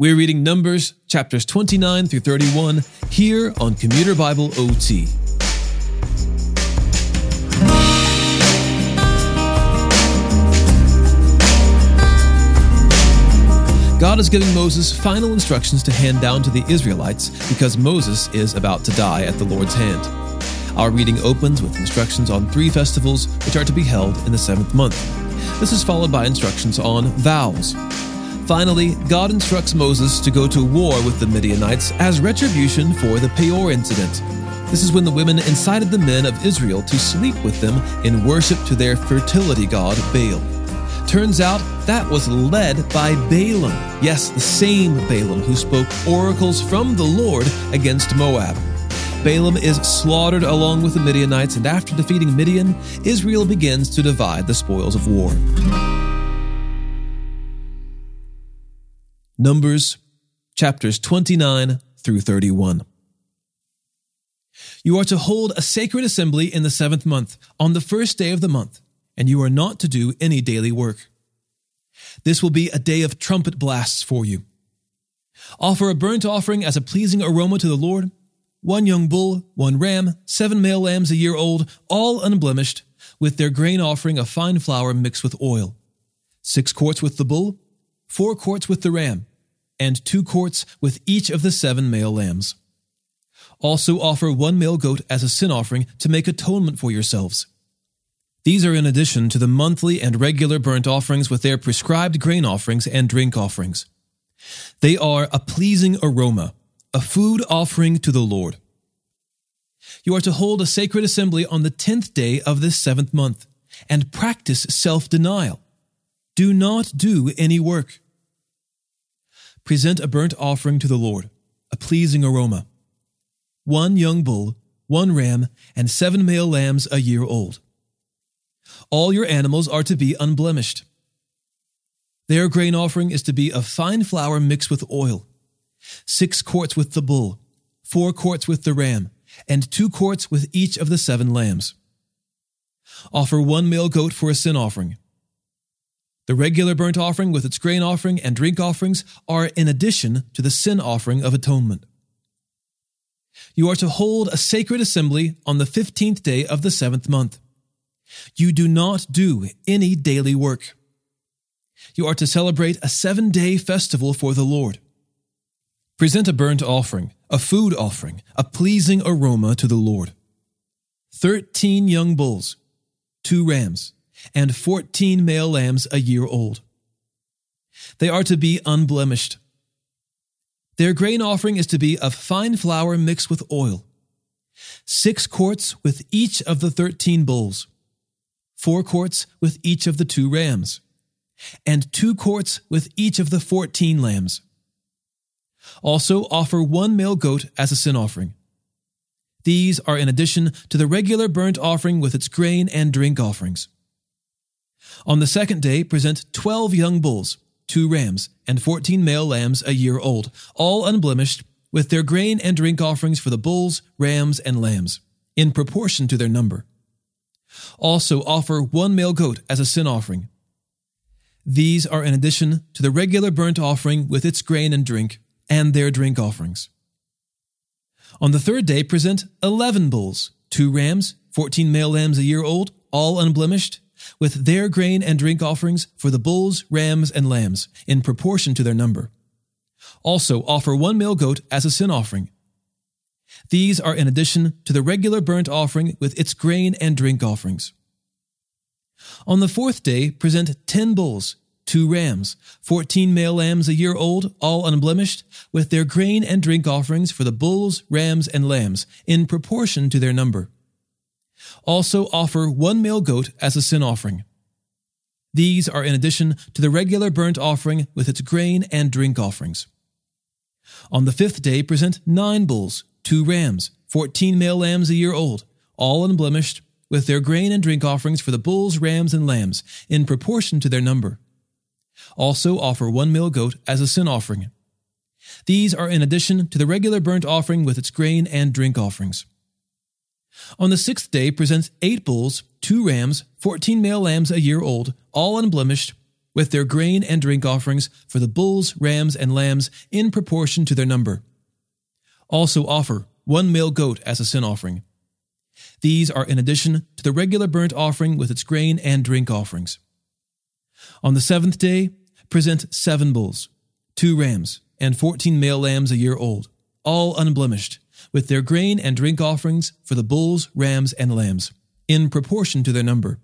We're reading Numbers chapters 29 through 31 here on Commuter Bible OT. God is giving Moses final instructions to hand down to the Israelites because Moses is about to die at the Lord's hand. Our reading opens with instructions on three festivals which are to be held in the seventh month. This is followed by instructions on vows. Finally, God instructs Moses to go to war with the Midianites as retribution for the Peor incident. This is when the women incited the men of Israel to sleep with them in worship to their fertility god Baal. Turns out that was led by Balaam. Yes, the same Balaam who spoke oracles from the Lord against Moab. Balaam is slaughtered along with the Midianites, and after defeating Midian, Israel begins to divide the spoils of war. Numbers chapters 29 through 31. You are to hold a sacred assembly in the seventh month, on the first day of the month and you are not to do any daily work. This will be a day of trumpet blasts for you. Offer a burnt offering as a pleasing aroma to the Lord one young bull, one ram, seven male lambs a year old, all unblemished, with their grain offering of fine flour mixed with oil. Six quarts with the bull, four quarts with the ram, and two quarts with each of the seven male lambs. Also offer one male goat as a sin offering to make atonement for yourselves. These are in addition to the monthly and regular burnt offerings with their prescribed grain offerings and drink offerings. They are a pleasing aroma, a food offering to the Lord. You are to hold a sacred assembly on the tenth day of this seventh month and practice self denial. Do not do any work. Present a burnt offering to the Lord, a pleasing aroma. One young bull, one ram, and seven male lambs a year old all your animals are to be unblemished. Their grain offering is to be of fine flour mixed with oil, six quarts with the bull, four quarts with the ram, and two quarts with each of the seven lambs. Offer one male goat for a sin offering. The regular burnt offering with its grain offering and drink offerings are in addition to the sin offering of atonement. You are to hold a sacred assembly on the fifteenth day of the seventh month. You do not do any daily work. You are to celebrate a seven day festival for the Lord. Present a burnt offering, a food offering, a pleasing aroma to the Lord. Thirteen young bulls, two rams, and fourteen male lambs a year old. They are to be unblemished. Their grain offering is to be of fine flour mixed with oil, six quarts with each of the thirteen bulls four quarts with each of the two rams, and two quarts with each of the fourteen lambs. Also offer one male goat as a sin offering. These are in addition to the regular burnt offering with its grain and drink offerings. On the second day, present twelve young bulls, two rams, and fourteen male lambs a year old, all unblemished, with their grain and drink offerings for the bulls, rams, and lambs, in proportion to their number. Also, offer one male goat as a sin offering. These are in addition to the regular burnt offering with its grain and drink, and their drink offerings. On the third day, present eleven bulls, two rams, fourteen male lambs a year old, all unblemished, with their grain and drink offerings for the bulls, rams, and lambs, in proportion to their number. Also, offer one male goat as a sin offering. These are in addition to the regular burnt offering with its grain and drink offerings. On the fourth day, present ten bulls, two rams, fourteen male lambs a year old, all unblemished, with their grain and drink offerings for the bulls, rams, and lambs, in proportion to their number. Also offer one male goat as a sin offering. These are in addition to the regular burnt offering with its grain and drink offerings. On the fifth day, present nine bulls, two rams, fourteen male lambs a year old, all unblemished, with their grain and drink offerings for the bulls, rams, and lambs, in proportion to their number. Also offer one male goat as a sin offering. These are in addition to the regular burnt offering with its grain and drink offerings. On the sixth day, presents eight bulls, two rams, fourteen male lambs a year old, all unblemished, with their grain and drink offerings for the bulls, rams, and lambs in proportion to their number. Also offer one male goat as a sin offering. These are in addition to the regular burnt offering with its grain and drink offerings. On the seventh day, present seven bulls, two rams, and fourteen male lambs a year old, all unblemished, with their grain and drink offerings for the bulls, rams, and lambs, in proportion to their number.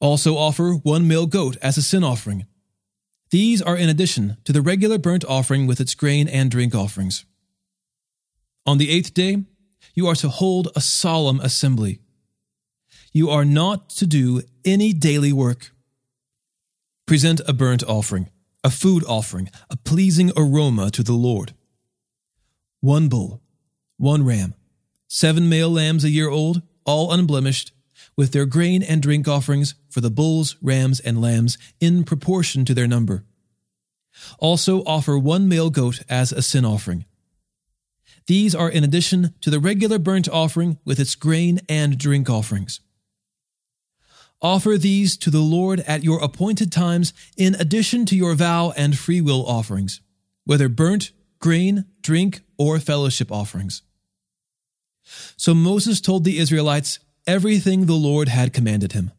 Also offer one male goat as a sin offering. These are in addition to the regular burnt offering with its grain and drink offerings. On the eighth day, you are to hold a solemn assembly. You are not to do any daily work. Present a burnt offering, a food offering, a pleasing aroma to the Lord. One bull, one ram, seven male lambs a year old, all unblemished, with their grain and drink offerings for the bulls, rams, and lambs in proportion to their number. Also offer one male goat as a sin offering. These are in addition to the regular burnt offering with its grain and drink offerings. Offer these to the Lord at your appointed times in addition to your vow and free will offerings, whether burnt, grain, drink, or fellowship offerings. So Moses told the Israelites everything the Lord had commanded him.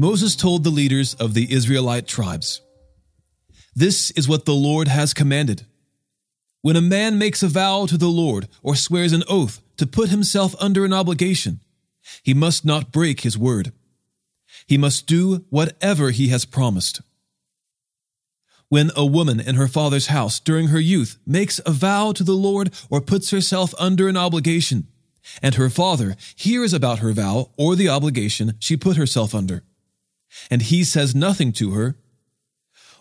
Moses told the leaders of the Israelite tribes, This is what the Lord has commanded. When a man makes a vow to the Lord or swears an oath to put himself under an obligation, he must not break his word. He must do whatever he has promised. When a woman in her father's house during her youth makes a vow to the Lord or puts herself under an obligation, and her father hears about her vow or the obligation she put herself under, and he says nothing to her,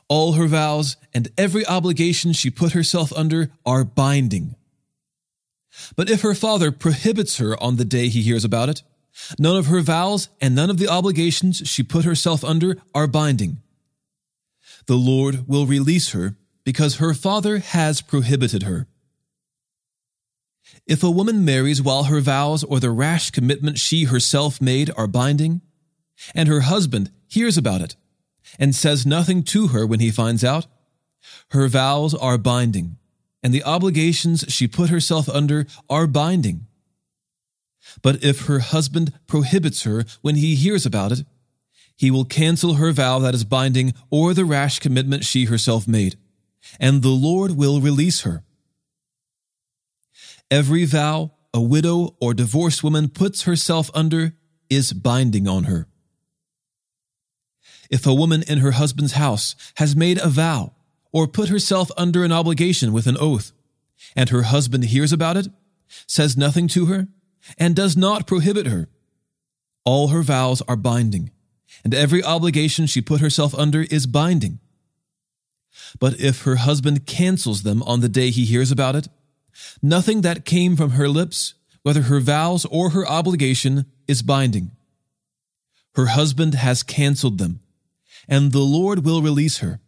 all her vows and every obligation she put herself under are binding. But if her father prohibits her on the day he hears about it, none of her vows and none of the obligations she put herself under are binding. The Lord will release her because her father has prohibited her. If a woman marries while her vows or the rash commitment she herself made are binding, and her husband hears about it and says nothing to her when he finds out, her vows are binding, and the obligations she put herself under are binding. But if her husband prohibits her when he hears about it, he will cancel her vow that is binding or the rash commitment she herself made, and the Lord will release her. Every vow a widow or divorced woman puts herself under is binding on her. If a woman in her husband's house has made a vow or put herself under an obligation with an oath, and her husband hears about it, says nothing to her, and does not prohibit her, all her vows are binding, and every obligation she put herself under is binding. But if her husband cancels them on the day he hears about it, nothing that came from her lips, whether her vows or her obligation, is binding. Her husband has canceled them and the Lord will release her.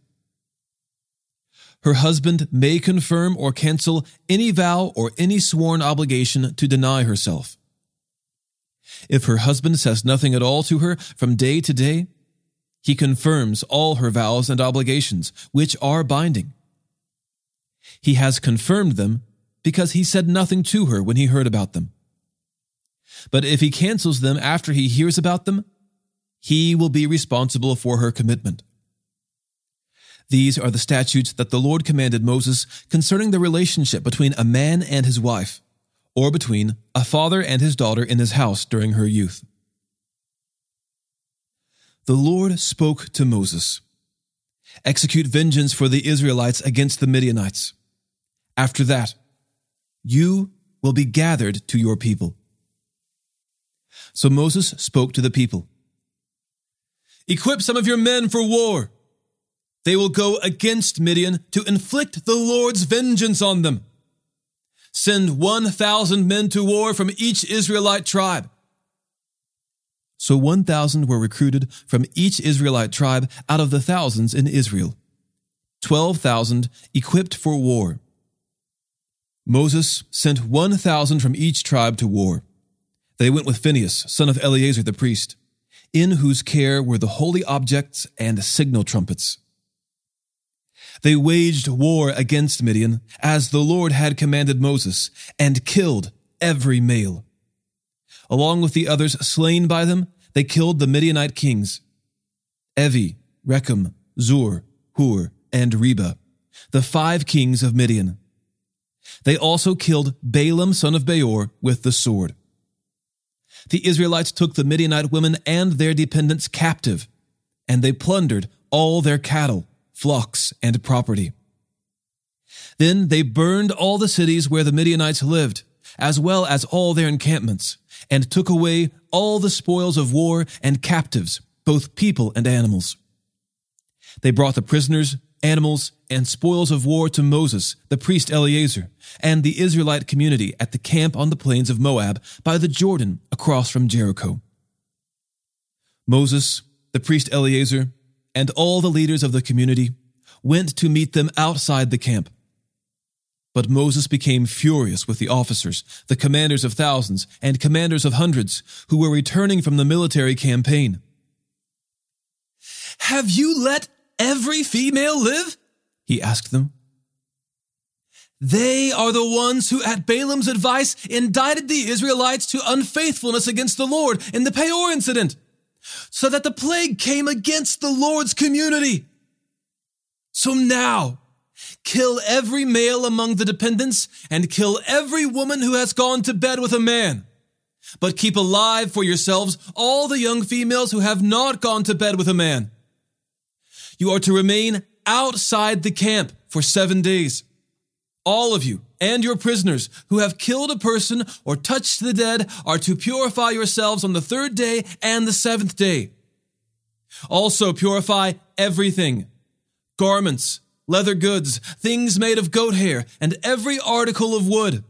Her husband may confirm or cancel any vow or any sworn obligation to deny herself. If her husband says nothing at all to her from day to day, he confirms all her vows and obligations, which are binding. He has confirmed them because he said nothing to her when he heard about them. But if he cancels them after he hears about them, he will be responsible for her commitment. These are the statutes that the Lord commanded Moses concerning the relationship between a man and his wife, or between a father and his daughter in his house during her youth. The Lord spoke to Moses. Execute vengeance for the Israelites against the Midianites. After that, you will be gathered to your people. So Moses spoke to the people Equip some of your men for war. They will go against Midian to inflict the Lord's vengeance on them. Send 1,000 men to war from each Israelite tribe. So 1,000 were recruited from each Israelite tribe out of the thousands in Israel. 12,000 equipped for war. Moses sent 1,000 from each tribe to war. They went with Phinehas, son of Eleazar the priest, in whose care were the holy objects and signal trumpets. They waged war against Midian, as the Lord had commanded Moses, and killed every male. Along with the others slain by them, they killed the Midianite kings Evi, Rekem, Zur, Hur, and Reba, the five kings of Midian. They also killed Balaam, son of Beor, with the sword. The Israelites took the Midianite women and their dependents captive, and they plundered all their cattle, flocks, and property. Then they burned all the cities where the Midianites lived, as well as all their encampments, and took away all the spoils of war and captives, both people and animals. They brought the prisoners, animals, and spoils of war to Moses, the priest Eleazar, and the Israelite community at the camp on the plains of Moab by the Jordan across from Jericho. Moses, the priest Eleazar, and all the leaders of the community went to meet them outside the camp. But Moses became furious with the officers, the commanders of thousands, and commanders of hundreds who were returning from the military campaign. Have you let every female live? He asked them. They are the ones who, at Balaam's advice, indicted the Israelites to unfaithfulness against the Lord in the Peor incident, so that the plague came against the Lord's community. So now, kill every male among the dependents and kill every woman who has gone to bed with a man. But keep alive for yourselves all the young females who have not gone to bed with a man. You are to remain outside the camp for seven days all of you and your prisoners who have killed a person or touched the dead are to purify yourselves on the third day and the seventh day. Also purify everything garments, leather goods, things made of goat hair, and every article of wood.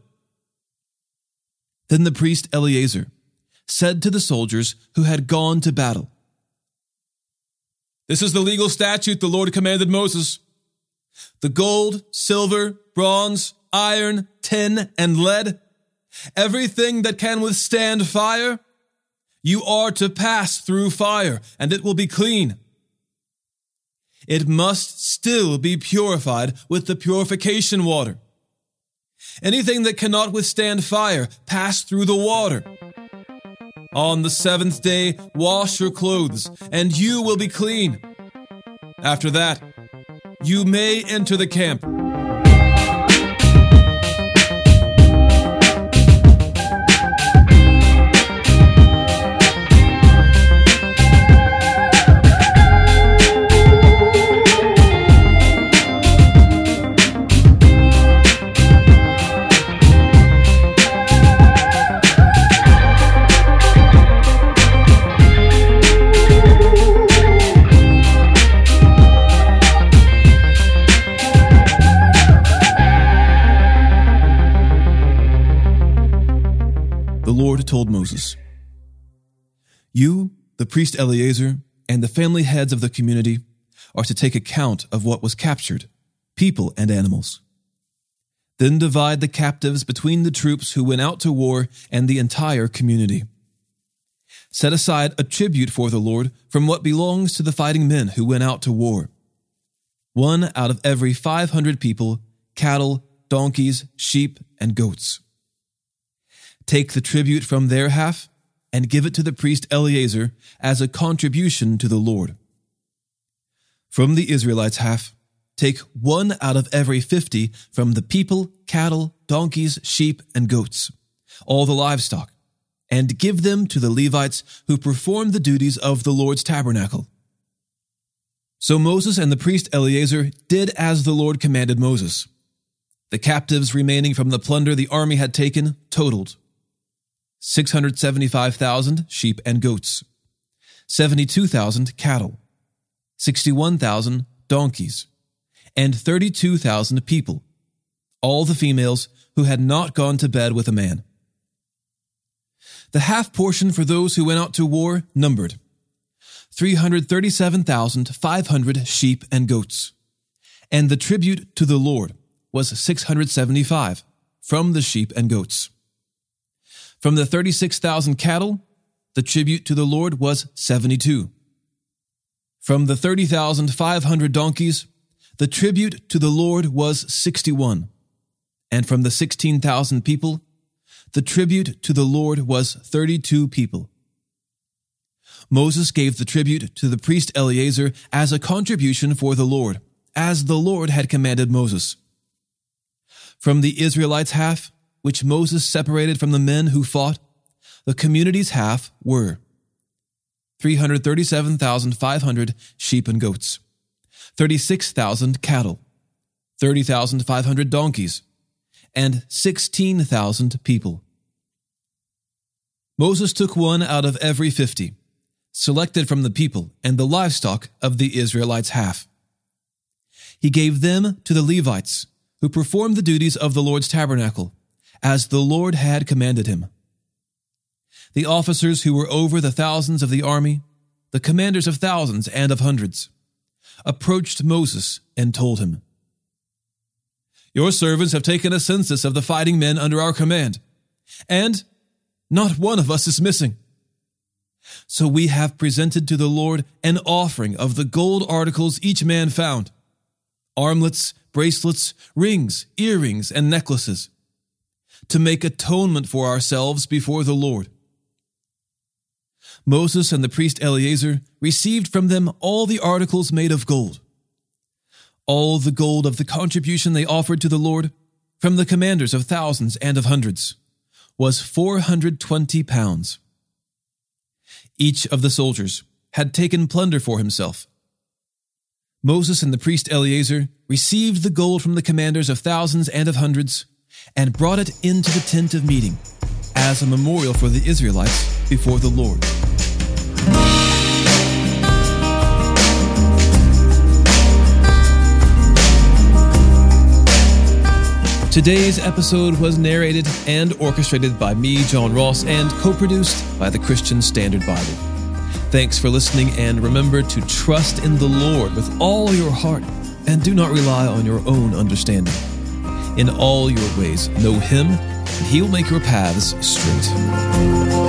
Then the priest Eleazar said to the soldiers who had gone to battle, This is the legal statute the Lord commanded Moses. The gold, silver, bronze, iron, tin, and lead, everything that can withstand fire, you are to pass through fire, and it will be clean. It must still be purified with the purification water. Anything that cannot withstand fire, pass through the water. On the seventh day, wash your clothes, and you will be clean. After that, you may enter the camp. Told Moses, You, the priest Eleazar, and the family heads of the community are to take account of what was captured, people and animals. Then divide the captives between the troops who went out to war and the entire community. Set aside a tribute for the Lord from what belongs to the fighting men who went out to war. One out of every 500 people, cattle, donkeys, sheep, and goats take the tribute from their half and give it to the priest Eleazar as a contribution to the Lord. From the Israelites' half, take one out of every fifty from the people, cattle, donkeys, sheep, and goats, all the livestock, and give them to the Levites who perform the duties of the Lord's tabernacle. So Moses and the priest Eleazar did as the Lord commanded Moses. The captives remaining from the plunder the army had taken totaled 675,000 sheep and goats, 72,000 cattle, 61,000 donkeys, and 32,000 people, all the females who had not gone to bed with a man. The half portion for those who went out to war numbered 337,500 sheep and goats. And the tribute to the Lord was 675 from the sheep and goats. From the 36,000 cattle, the tribute to the Lord was 72. From the 30,500 donkeys, the tribute to the Lord was 61. And from the 16,000 people, the tribute to the Lord was 32 people. Moses gave the tribute to the priest Eleazar as a contribution for the Lord, as the Lord had commanded Moses. From the Israelites' half, which Moses separated from the men who fought, the community's half were 337,500 sheep and goats, 36,000 cattle, 30,500 donkeys, and 16,000 people. Moses took one out of every fifty selected from the people and the livestock of the Israelites' half. He gave them to the Levites, who performed the duties of the Lord's tabernacle, as the Lord had commanded him. The officers who were over the thousands of the army, the commanders of thousands and of hundreds, approached Moses and told him, Your servants have taken a census of the fighting men under our command, and not one of us is missing. So we have presented to the Lord an offering of the gold articles each man found armlets, bracelets, rings, earrings, and necklaces to make atonement for ourselves before the Lord. Moses and the priest Eleazar received from them all the articles made of gold. All the gold of the contribution they offered to the Lord from the commanders of thousands and of hundreds was 420 pounds. Each of the soldiers had taken plunder for himself. Moses and the priest Eleazar received the gold from the commanders of thousands and of hundreds and brought it into the tent of meeting as a memorial for the Israelites before the Lord. Today's episode was narrated and orchestrated by me, John Ross, and co produced by the Christian Standard Bible. Thanks for listening, and remember to trust in the Lord with all your heart and do not rely on your own understanding. In all your ways, know Him, and He will make your paths straight.